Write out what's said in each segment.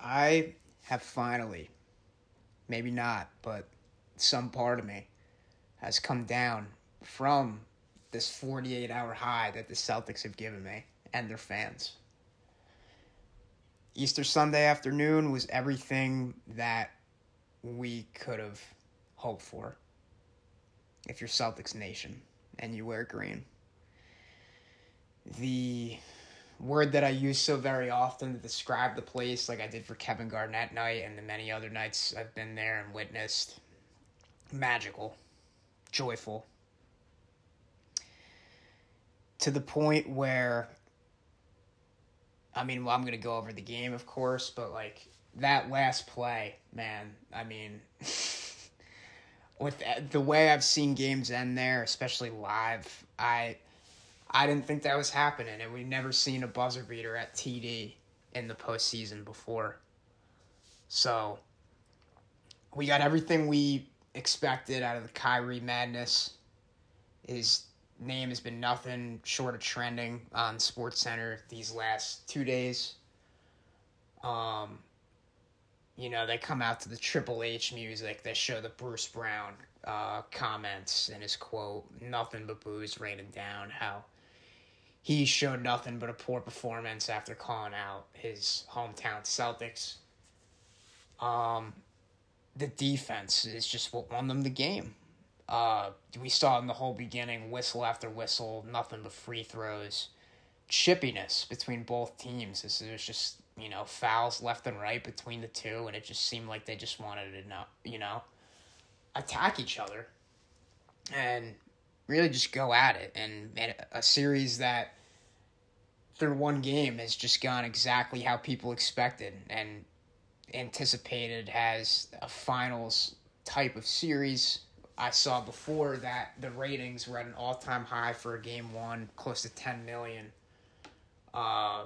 I have finally, maybe not, but some part of me has come down from this 48 hour high that the Celtics have given me and their fans. Easter Sunday afternoon was everything that we could have hoped for if you're Celtics Nation and you wear green. The word that I use so very often to describe the place, like I did for Kevin Garnett night and the many other nights I've been there and witnessed, magical, joyful. To the point where, I mean, well, I'm going to go over the game, of course, but like that last play, man, I mean, with the way I've seen games end there, especially live, I I didn't think that was happening, and we've never seen a buzzer beater at TD in the postseason before. So we got everything we expected out of the Kyrie madness. His name has been nothing short of trending on Sports Center these last two days. Um, you know, they come out to the Triple H music. They show the Bruce Brown uh, comments and his quote, "Nothing but boos raining down." How he showed nothing but a poor performance after calling out his hometown Celtics. Um, the defense is just what won them the game. Uh, we saw in the whole beginning, whistle after whistle, nothing but free throws, chippiness between both teams. This was just you know fouls left and right between the two, and it just seemed like they just wanted to know you know attack each other, and really just go at it. And, a series that through one game has just gone exactly how people expected and anticipated as a finals type of series. I saw before that the ratings were at an all time high for a game one, close to 10 million. Uh,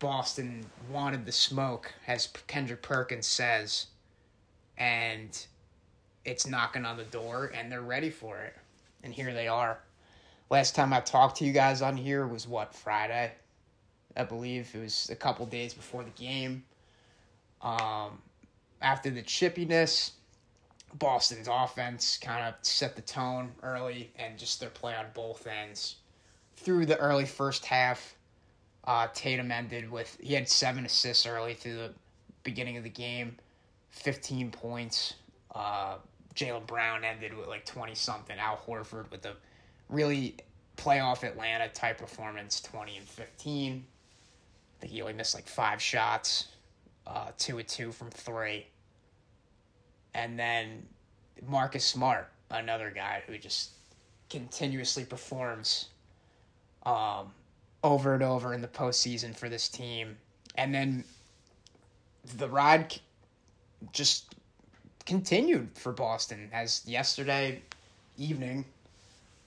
Boston wanted the smoke, as Kendrick Perkins says, and it's knocking on the door, and they're ready for it. And here they are. Last time I talked to you guys on here was what, Friday? I believe it was a couple days before the game. Um, after the chippiness, Boston's offense kind of set the tone early and just their play on both ends. Through the early first half, uh, Tatum ended with he had seven assists early through the beginning of the game, fifteen points. Uh, Jaylen Brown ended with like twenty something. Al Horford with a really playoff Atlanta type performance, twenty and fifteen I think he only missed like five shots, uh, two and two from three. And then Marcus Smart, another guy who just continuously performs um, over and over in the postseason for this team. And then the ride just continued for Boston as yesterday evening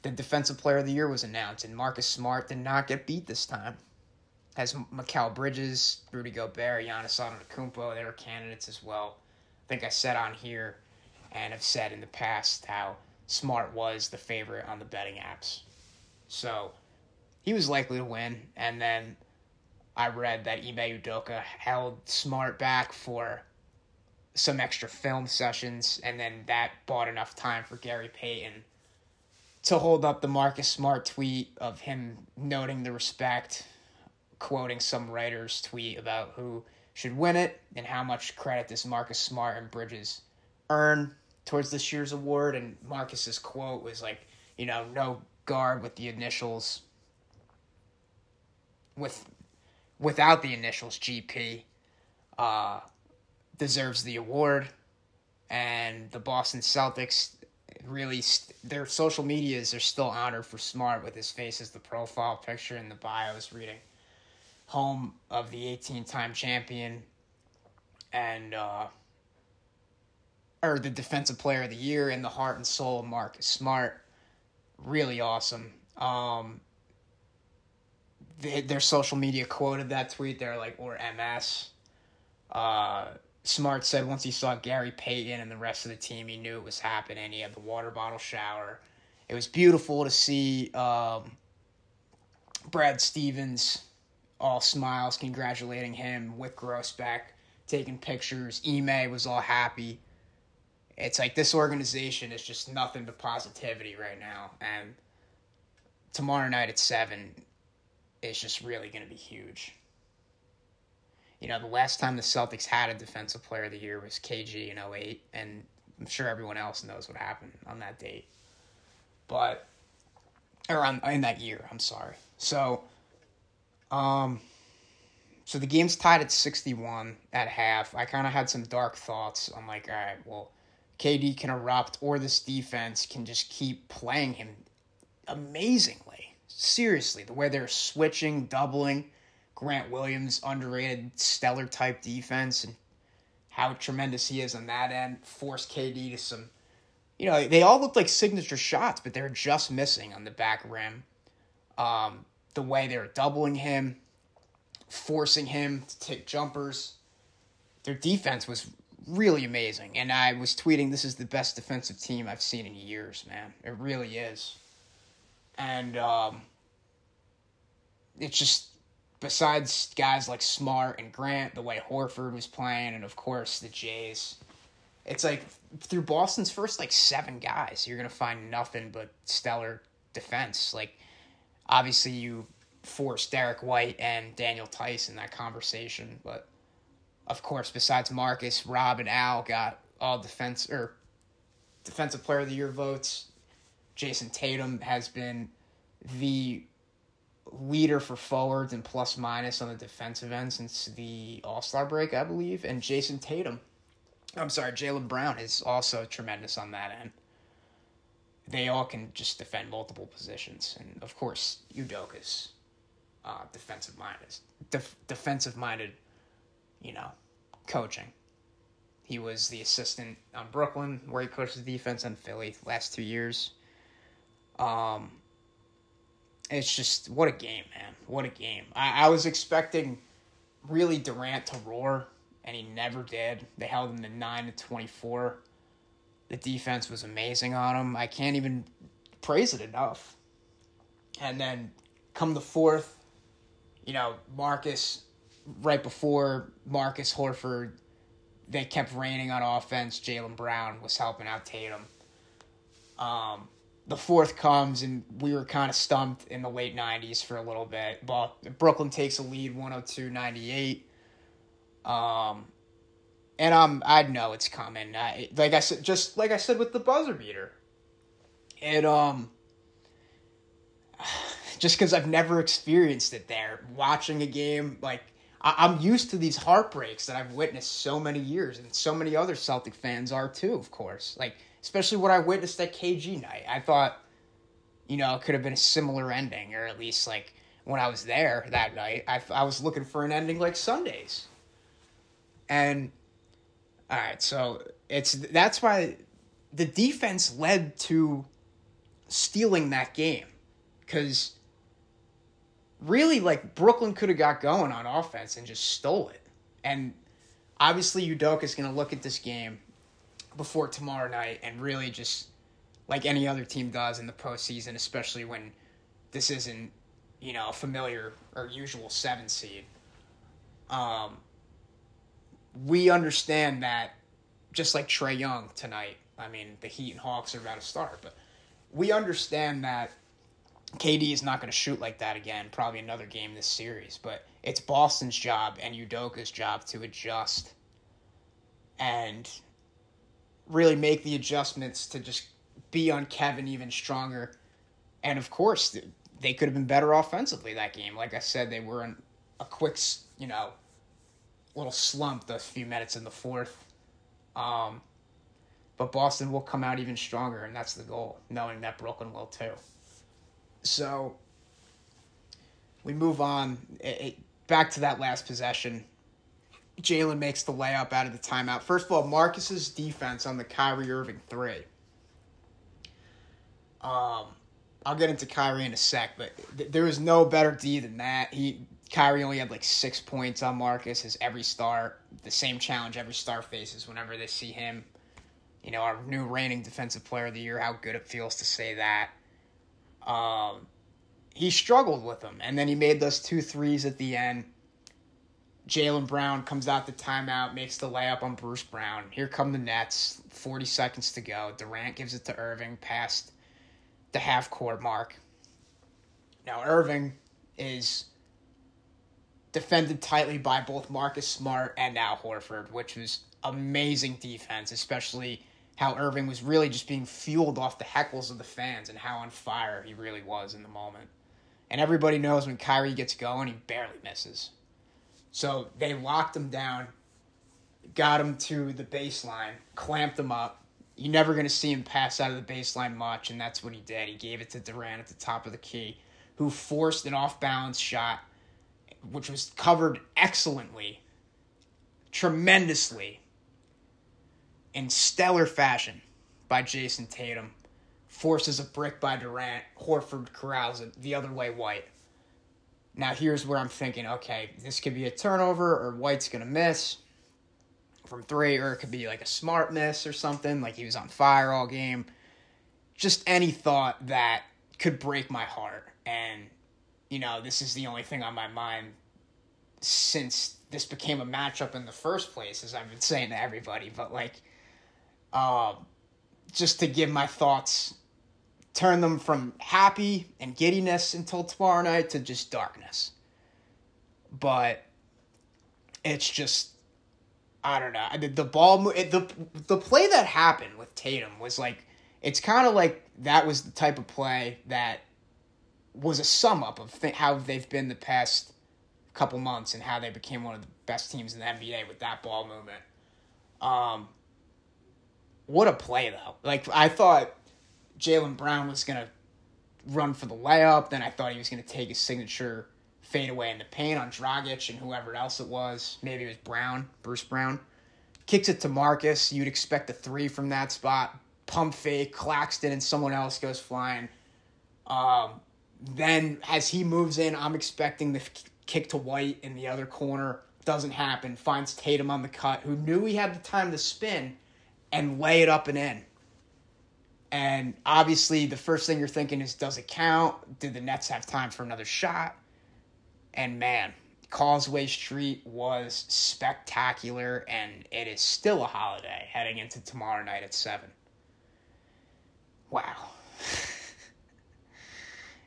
the defensive player of the year was announced and Marcus Smart did not get beat this time As Mikal Bridges, Rudy Gobert, Giannis Antetokounmpo. They were candidates as well. I think I said on here and have said in the past how Smart was the favorite on the betting apps. So he was likely to win. And then I read that Ime Udoka held Smart back for some extra film sessions, and then that bought enough time for Gary Payton to hold up the Marcus Smart tweet of him noting the respect quoting some writer's tweet about who should win it and how much credit does Marcus Smart and Bridges earn towards this year's award. And Marcus's quote was like, you know, no guard with the initials with without the initials GP uh, deserves the award. And the Boston Celtics really their social medias are still honored for Smart with his face as the profile picture and the bios reading home of the 18 time champion and uh, or the defensive player of the year and the heart and soul of Marcus Smart. Really awesome. Um, they, their social media quoted that tweet. They're like, or MS. Uh, Smart said once he saw Gary Payton and the rest of the team, he knew it was happening. He had the water bottle shower. It was beautiful to see um, Brad Stevens all smiles congratulating him. Wyc Grousbeck taking pictures. Ime was all happy. It's like this organization is just nothing but positivity right now. And tomorrow night at 7 is just really going to be huge. You know, the last time the Celtics had a defensive player of the year was KG in 08, and I'm sure everyone else knows what happened on that date. But, or on, in that year, I'm sorry. So, um, so the game's tied at 61 at half. I kind of had some dark thoughts. I'm like, all right, well, KD can erupt, or this defense can just keep playing him amazingly. Seriously, the way they're switching, doubling, Grant Williams, underrated, stellar type defense, and how tremendous he is on that end, force KD to some. You know, they all looked like signature shots, but they're just missing on the back rim. Um, the way they're doubling him, forcing him to take jumpers. Their defense was really amazing. And I was tweeting, this is the best defensive team I've seen in years, man. It really is. And um, it's just, besides guys like Smart and Grant, the way Horford was playing, and of course the Jays, it's like through Boston's first like seven guys, you're to find nothing but stellar defense. Like, obviously you force Derrick White and Daniel Theis in that conversation, but of course, besides Marcus, Rob and Al got all defense or defensive player of the year votes. Jayson Tatum has been the leader for forwards and plus minus on the defensive end since the All Star break, I believe. And Jayson Tatum, I'm sorry, Jaylen Brown is also tremendous on that end they all can just defend multiple positions. And of course, Udoka's uh, defensive minded, def- defensive minded, you know, coaching. He was the assistant on Brooklyn, where he coached the defense in Philly last two years. Um, it's just what a game, man! What a game! I, I was expecting really Durant to roar, and he never did. They held him to nine to twenty four. The defense was amazing on him. I can't even praise it enough. And then come the fourth, you know, Marcus, right before Marcus Horford, they kept raining on offense. Jaylen Brown was helping out Tatum. Um, the fourth comes, and we were kind of stumped in the late 90s for a little bit. But Brooklyn takes a lead 102 98. Um, and um, I know it's coming. I, like I said, just like I said with the buzzer beater, it um, just because I've never experienced it there, watching a game like I, am used to these heartbreaks that I've witnessed so many years, and so many other Celtic fans are too, of course. Like especially what I witnessed at KG night, I thought, you know, it could have been a similar ending, or at least like when I was there that night, I I was looking for an ending like Sundays, and all right, so it's that's why the defense led to stealing that game. Because really like Brooklyn could have got going on offense and just stole it. And obviously Udoka is going to look at this game before tomorrow night and really just like any other team does in the postseason, especially when this isn't you know a familiar or usual seven seed. Um, we understand that just like Trae Young tonight. I mean, the Heat and Hawks are about to start, but we understand that KD is not going to shoot like that again. Probably another game this series, but it's Boston's job and Udoka's job to adjust and really make the adjustments to just be on Kevin even stronger. And of course, they could have been better offensively that game. Like I said, they were in a quick, you know, little slump the few minutes in the fourth. Um, but Boston will come out even stronger, and that's the goal, knowing that Brooklyn will too. So we move on. It, it, back to that last possession. Jaylen makes the layup out of the timeout. First of all, Marcus's defense on the Kyrie Irving three. Um, I'll get into Kyrie in a sec, but th- there was no better D than that. He Kyrie only had like six points on Marcus. His every star, the same challenge every star faces whenever they see him. You know, our new reigning defensive player of the year. How good it feels to say that. Um, he struggled with them, and then he made those two threes at the end. Jaylen Brown comes out the timeout, makes the layup on Bruce Brown. Here come the Nets. 40 seconds to go. Durant gives it to Irving past the half court mark. Now, Irving is defended tightly by both Marcus Smart and Al Horford, which was amazing defense, especially how Irving was really just being fueled off the heckles of the fans and how on fire he really was in the moment. And everybody knows when Kyrie gets going, he barely misses. So they locked him down, got him to the baseline, clamped him up. You're never going to see him pass out of the baseline much, and that's what he did. He gave it to Durant at the top of the key, who forced an off balance shot, which was covered excellently, tremendously, in stellar fashion by Jayson Tatum. Forces a brick by Durant. Horford corrals it the other way, White. Now here's where I'm thinking, okay, this could be a turnover or White's gonna miss from three, or it could be like a smart miss or something, like he was on fire all game. Just any thought that could break my heart. And, you know, this is the only thing on my mind since this became a matchup in the first place, as I've been saying to everybody. But like, um, just to give my thoughts turn them from happy and giddiness until tomorrow night to just darkness. But it's just I don't know. The, ball the the play that happened with Tatum was like it's kind of like that was the type of play that was a sum up of th- how they've been the past couple months and how they became one of the best teams in the NBA with that ball movement. Um, what a play though! Like I thought Jaylen Brown was going to run for the layup. Then I thought he was going to take his signature fade away in the paint on Dragic and whoever else it was. Maybe it was Brown, Bruce Brown. Kicks it to Marcus. You'd expect a three from that spot. Pump fake, Claxton, and someone else goes flying. Um, then as he moves in, I'm expecting the kick to White in the other corner. Doesn't happen. Finds Tatum on the cut, who knew he had the time to spin and lay it up and in. And obviously, the first thing you're thinking is, does it count? Did the Nets have time for another shot? And man, Causeway Street was spectacular, and it is still a holiday heading into tomorrow night at 7. Wow.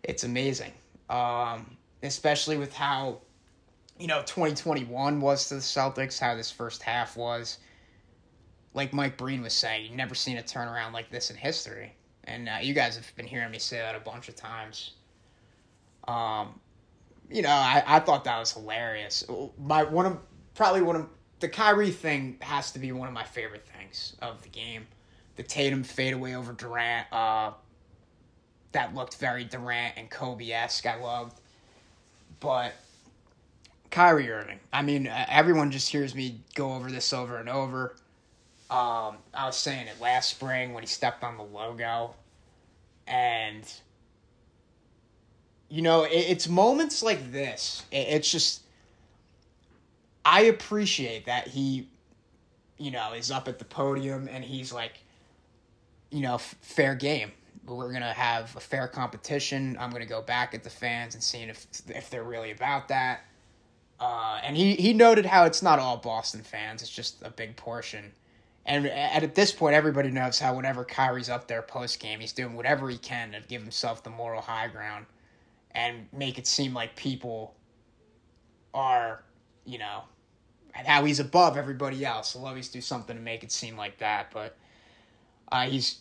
it's amazing. Um, especially with how, you know, 2021 was to the Celtics, how this first half was like Mike Breen was saying, you've never seen a turnaround like this in history. And uh, you guys have been hearing me say that a bunch of times. Um, you know, I, I thought that was hilarious. My one of probably one of the Kyrie thing has to be one of my favorite things of the game. The Tatum fadeaway over Durant. Uh, that looked very Durant and Kobe esque. I loved, but Kyrie Irving. I mean, everyone just hears me go over this over and over. Um, I was saying it last spring when he stepped on the logo, and you know, it, it's moments like this. It, it's just I appreciate that he, you know, is up at the podium and he's like, you know, f- fair game. We're gonna have a fair competition. I'm gonna go back at the fans and seeing if if they're really about that. Uh, and he, he noted how it's not all Boston fans; it's just a big portion. And at this point, everybody knows how whenever Kyrie's up there post game, he's doing whatever he can to give himself the moral high ground and make it seem like people are, you know, how he's above everybody else. He'll always do something to make it seem like that. But uh, he's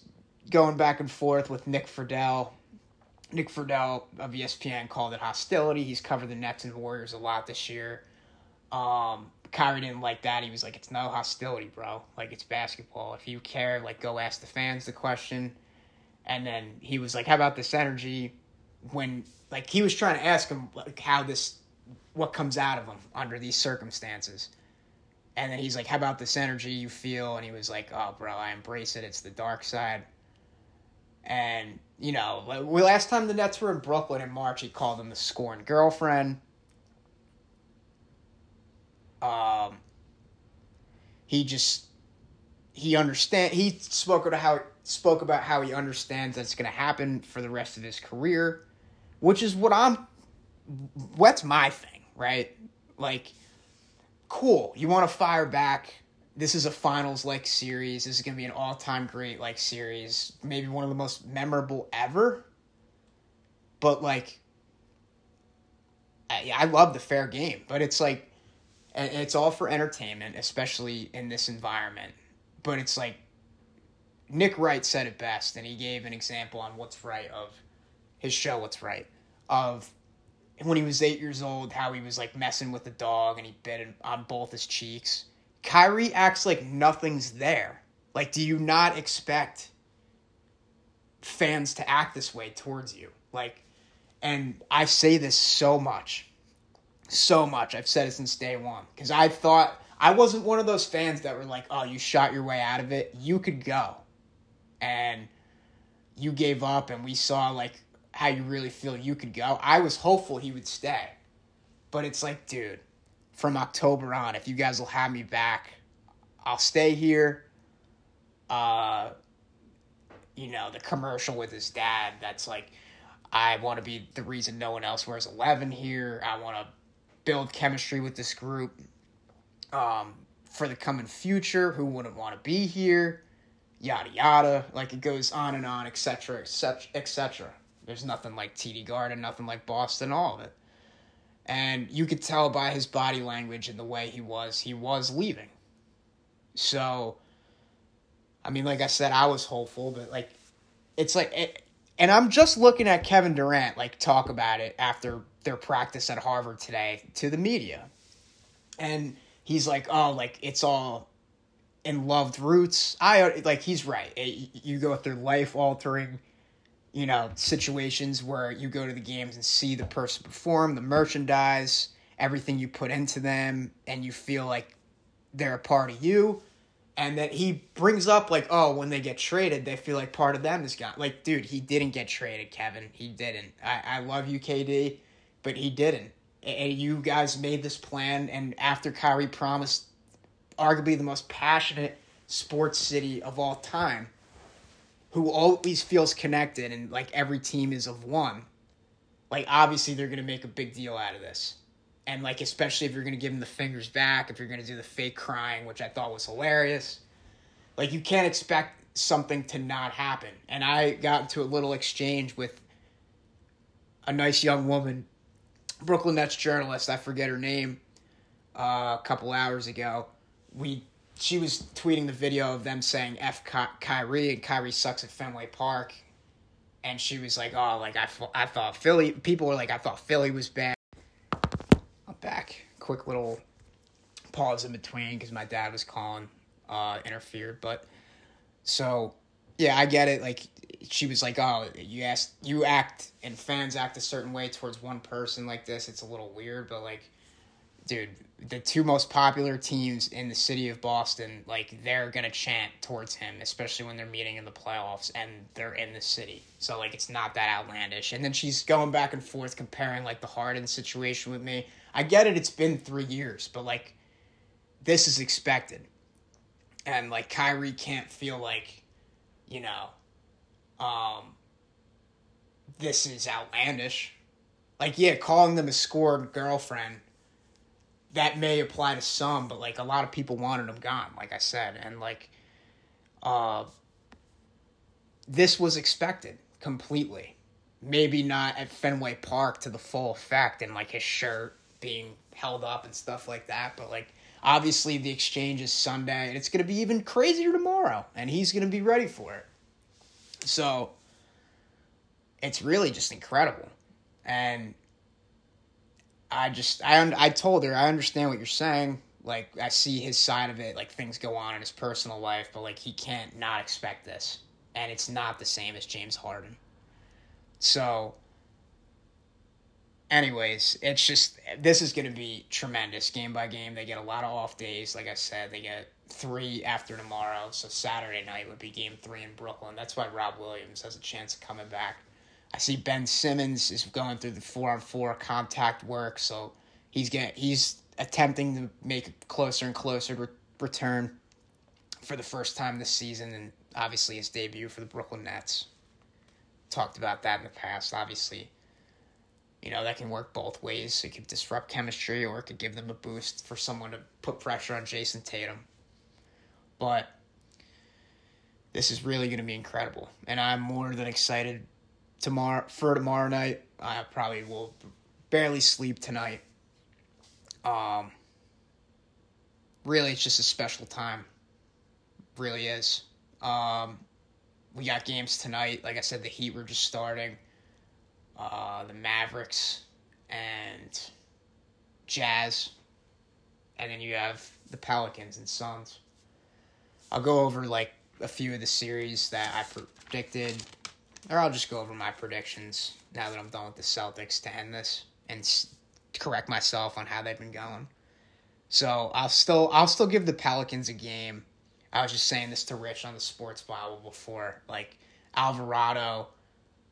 going back and forth with Nick Friedell. Nick Friedell of ESPN called it hostility. He's covered the Nets and Warriors a lot this year. Um, Kyrie didn't like that. He was like, "It's no hostility, bro. Like it's basketball. If you care, like go ask the fans the question." And then he was like, "How about this energy?" When like he was trying to ask him like how this, what comes out of him under these circumstances. And then he's like, "How about this energy you feel?" And he was like, "Oh, bro, I embrace it. It's the dark side." And you know, last time the Nets were in Brooklyn in March, he called them the scorned girlfriend um, he just he understand he spoke about how spoke about how he understands that's going to happen for the rest of his career, which is what I'm. What's my thing, right? Like, cool. You want to fire back. This is a finals like series. This is going to be an all time great like series. Maybe one of the most memorable ever. But like, I, I love the fair game, but it's like, and it's all for entertainment, especially in this environment. But it's like, Nick Wright said it best, and he gave an example on what's right of his show, What's Wright, of when he was eight years old, how he was like messing with the dog and he bit on both his cheeks. Kyrie acts like nothing's there. Like, do you not expect fans to act this way towards you? Like, and I say this so much, so much. I've said it since day one because I thought I wasn't one of those fans that were like, "Oh, you shot your way out of it. You could go," and you gave up, and we saw like how you really feel you could go. I was hopeful he would stay. But it's like, dude, from October on, if you guys will have me back, I'll stay here. Uh you know, the commercial with his dad that's like I want to be the reason no one else wears 11 here. I want to build chemistry with this group um for the coming future. Who wouldn't want to be here? Yada yada. Like it goes on and on, etc., etc., etc. There's nothing like TD Garden, nothing like Boston, all of it. And you could tell by his body language and the way he was, he was leaving. So, I mean, like I said, I was hopeful, but like, it's like, it, and I'm just looking at Kevin Durant like talk about it after their practice at Harvard today to the media, and he's like, "Oh, like it's all in loved roots." I like he's right. It, you go through life altering you know, situations where you go to the games and see the person perform, the merchandise, everything you put into them, and you feel like they're a part of you. And that he brings up like, oh, when they get traded, they feel like part of them is gone. Like, dude, he didn't get traded, Kevin. He didn't. I, I love you, KD, but he didn't. And you guys made this plan, and after Kyrie promised arguably the most passionate sports city of all time, who always feels connected and like every team is of one, like obviously they're gonna make a big deal out of this. And like especially if you're gonna give them the fingers back, if you're gonna do the fake crying, which I thought was hilarious. Like you can't expect something to not happen. And I got into a little exchange with a nice young woman, Brooklyn Nets journalist, I forget her name, uh, a couple hours ago. We she was tweeting the video of them saying F Ky- Kyrie and Kyrie sucks at Fenway Park. And she was like, oh, like I, I thought Philly, people were like, I thought Philly was bad. Back. Quick little pause in between because my dad was calling, uh, interfered. But so, yeah, I get it. Like, she was like, oh, you asked, you act and fans act a certain way towards one person like this. It's a little weird, but like, dude, the two most popular teams in the city of Boston, like they're gonna chant towards him, especially when they're meeting in the playoffs and they're in the city. So like it's not that outlandish. And then she's going back and forth comparing like the Harden situation with me. I get it, it's been three years, but like this is expected. And like Kyrie can't feel like, you know, um this is outlandish. Like, yeah, calling them a scored girlfriend that may apply to some, but like a lot of people wanted him gone, like I said, and like uh this was expected completely. Maybe not at Fenway Park to the full effect and like his shirt being held up and stuff like that, but like obviously the exchange is Sunday and it's going to be even crazier tomorrow and he's going to be ready for it. So it's really just incredible. And I just I I told her I understand what you're saying. Like I see his side of it, like things go on in his personal life, but like he can't not expect this, and it's not the same as James Harden. So, anyways, it's just this is to be tremendous game by game. They get a lot of off days, like I said. They get three after tomorrow, so Saturday night would be game three in Brooklyn. That's why Rob Williams has a chance of coming back I see Ben Simmons is going through the four on four contact work, so he's getting he's attempting to make a closer and closer re- return for the first time this season, and obviously his debut for the Brooklyn Nets. Talked about that in the past. Obviously, You know, that can work both ways. It could disrupt chemistry or it could give them a boost for someone to put pressure on Jayson Tatum. But this is really going to be incredible. And I'm more than excited tomorrow for tomorrow night. I probably will barely sleep tonight. Um really it's just a special time. Really is. Um we got games tonight. Like I said, the Heat were just starting. Uh, the Mavericks and Jazz, and then you have the Pelicans and Suns. I'll go over like a few of the series that I predicted, or I'll just go over my predictions now that I'm done with the Celtics to end this and correct myself on how they've been going. So I'll still I'll still give the Pelicans a game I was just saying this to Rich on the Sports Bible before. Like Alvarado,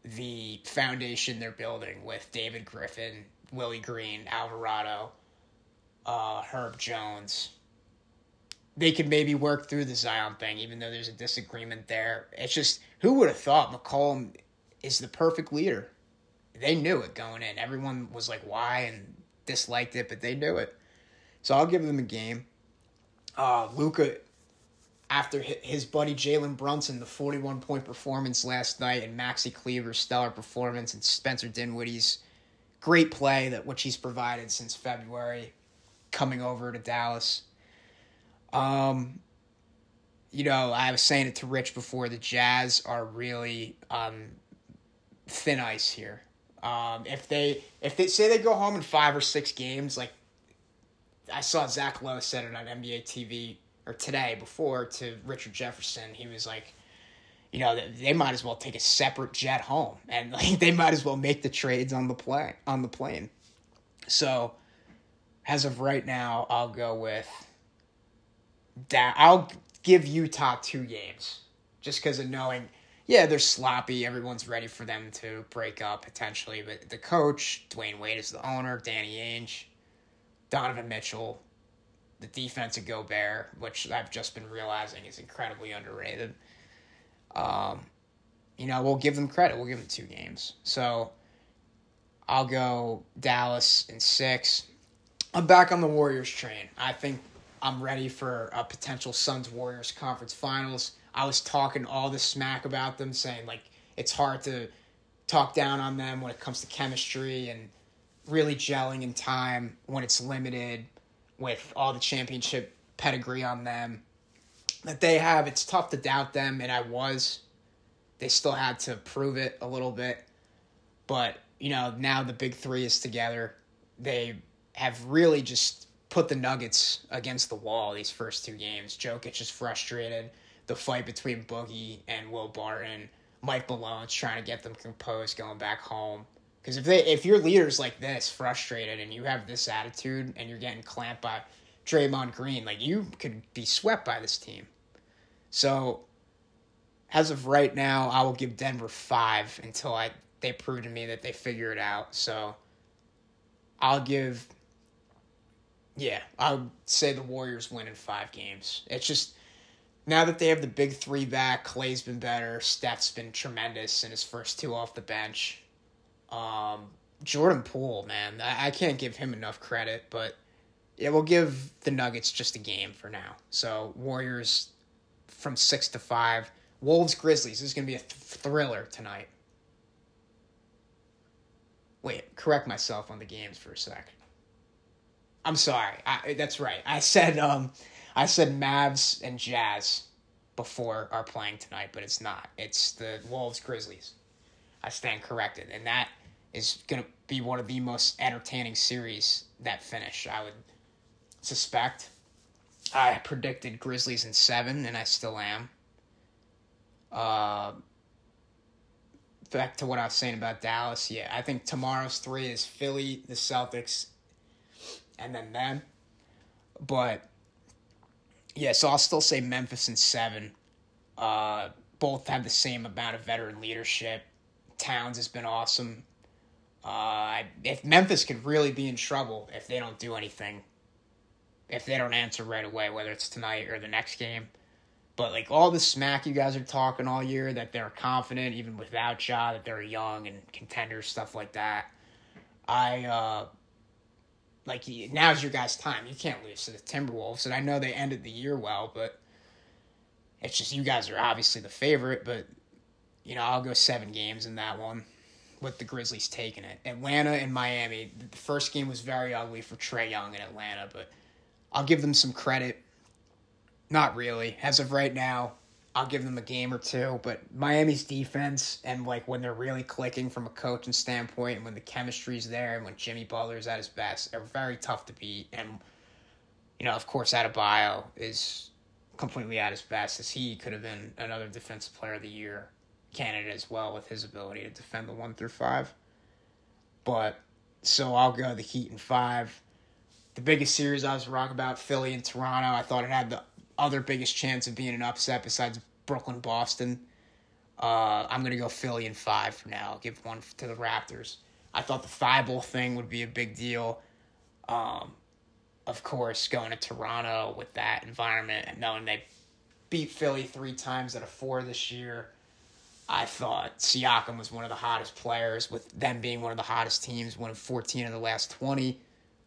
the foundation they're building with David Griffin, Willie Green, Alvarado, uh, Herb Jones. They could maybe work through the Zion thing, even though there's a disagreement there. It's just who would have thought McCollum is the perfect leader? They knew it going in. Everyone was like, "Why?" and disliked it, but they knew it. So I'll give them a game. Uh, Luka after his buddy Jalen Brunson, the 41 point performance last night, and Maxi Kleber's stellar performance, and Spencer Dinwiddie's great play that which he's provided since February, coming over to Dallas. Um, you know, I was saying it to Rich before. The Jazz are really on thin ice here. Um, if they if they say they go home in five or six games, like I saw Zach Lowe said it on NBA TV or today before to Richard Jefferson, he was like, you know, they might as well take a separate jet home, and like they might as well make the trades on the plane on the plane. So, as of right now, I'll go with. I'll give Utah two games just because of knowing. Yeah, they're sloppy. Everyone's ready for them to break up potentially, but the coach, Dwyane Wade, is the owner. Danny Ainge, Donovan Mitchell, the defense of Gobert, which I've just been realizing is incredibly underrated. Um, you know, we'll give them credit. We'll give them two games. So I'll go Dallas in six. I'm back on the Warriors train. I think I'm ready for a potential Suns Warriors conference finals. I was talking all the smack about them, saying like it's hard to talk down on them when it comes to chemistry and really gelling in time when it's limited with all the championship pedigree on them that they have. It's tough to doubt them, and I was. They still had to prove it a little bit. But, you know, now the big three is together. They have really just put the Nuggets against the wall these first two games. Jokic is frustrated. The fight between Boogie and Will Barton. Mike Malone's trying to get them composed going back home. Because if they if your leader's like this, frustrated, and you have this attitude, and you're getting clamped by Draymond Green, like you could be swept by this team. So, as of right now, I will give Denver five until I they prove to me that they figure it out. So, I'll give. Yeah, I would say the Warriors win in five games. It's just now that they have the big three back, Clay's been better, Steph's been tremendous in his first two off the bench. Um, Jordan Poole, man, I, I can't give him enough credit, but yeah, we'll give the Nuggets just a game for now. So Warriors from six to five. Wolves Grizzlies. This is gonna be a th- thriller tonight. Wait, correct myself on the games for a sec. I'm sorry. I, that's right. I said um, I said Mavs and Jazz before are playing tonight, but it's not. It's the Wolves Grizzlies. I stand corrected, and that is to be one of the most entertaining series that finish. I would suspect. I predicted Grizzlies in seven, and I still am. Uh, back to what I was saying about Dallas. Yeah, I think tomorrow's three is Philly, the Celtics, and then them. But yeah, so I'll still say Memphis and seven. Uh, both have the same amount of veteran leadership. Towns has been awesome. Uh, if Memphis could really be in trouble if they don't do anything, if they don't answer right away, whether it's tonight or the next game. But like all the smack you guys are talking all year that they're confident even without Ja, that they're young and contenders, stuff like that. I uh like now's your guys' time. You can't lose to the Timberwolves, and I know they ended the year well, but it's just you guys are obviously the favorite. But you know, I'll go seven games in that one with the Grizzlies taking it. Atlanta and Miami. The first game was very ugly for Trae Young in Atlanta, but I'll give them some credit. Not really. As of right now, I'll give them a game or two, but Miami's defense and like when they're really clicking from a coaching standpoint and when the chemistry's there and when Jimmy Butler's at his best are very tough to beat. And you know, of course, Adebayo is completely at his best as he could have been another defensive player of the year candidate as well with his ability to defend the one through five. But so I'll go the Heat in five. The biggest series I was wrong about Philly and Toronto. I thought it had the other biggest chance of being an upset besides Brooklyn Boston. Uh, I'm gonna go Philly in five for now. Give one to the Raptors. I thought the Thybulle thing would be a big deal. Um, of course, going to Toronto with that environment and knowing they beat Philly three times out of four this year. I thought Siakam was one of the hottest players, with them being one of the hottest teams, winning 14 of the last 20.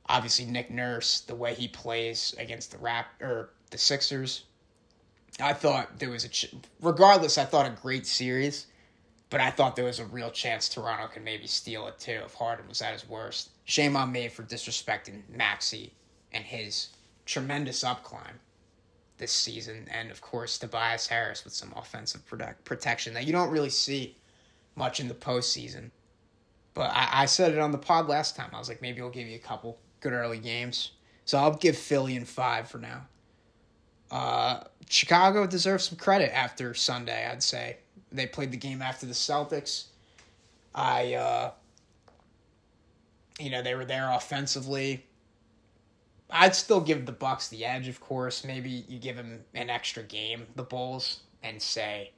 Obviously, Nick Nurse, the way he plays against the Rap or the Sixers, I thought there was a ch- regardless. I thought a great series, but I thought there was a real chance Toronto could maybe steal it too if Harden was at his worst. Shame on me for disrespecting Maxey and his tremendous upclimb this season, and of course Tobias Harris with some offensive protect- protection that you don't really see much in the postseason. But I, I said it on the pod last time. I was like, maybe we'll give you a couple good early games. So I'll give Philly in five for now. Uh, Chicago deserves some credit after Sunday, I'd say. They played the game after the Celtics. I, uh, you know, they were there offensively. I'd still give the Bucks the edge, of course. Maybe you give them an extra game, the Bulls, and say,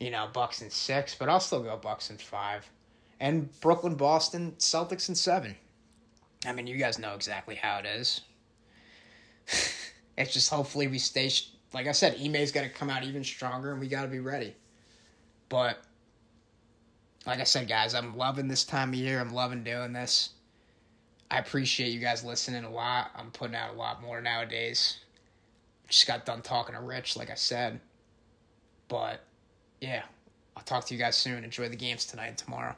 you know, Bucks in six, but I'll still go Bucks in five. And Brooklyn, Boston, Celtics in seven. I mean, you guys know exactly how it is. it's just hopefully we stay. Like I said, Ime's got to come out even stronger, and we got to be ready. But like I said, guys, I'm loving this time of year. I'm loving doing this. I appreciate you guys listening a lot. I'm putting out a lot more nowadays. Just got done talking to Rich, like I said. But yeah, I'll talk to you guys soon. Enjoy the games tonight and tomorrow.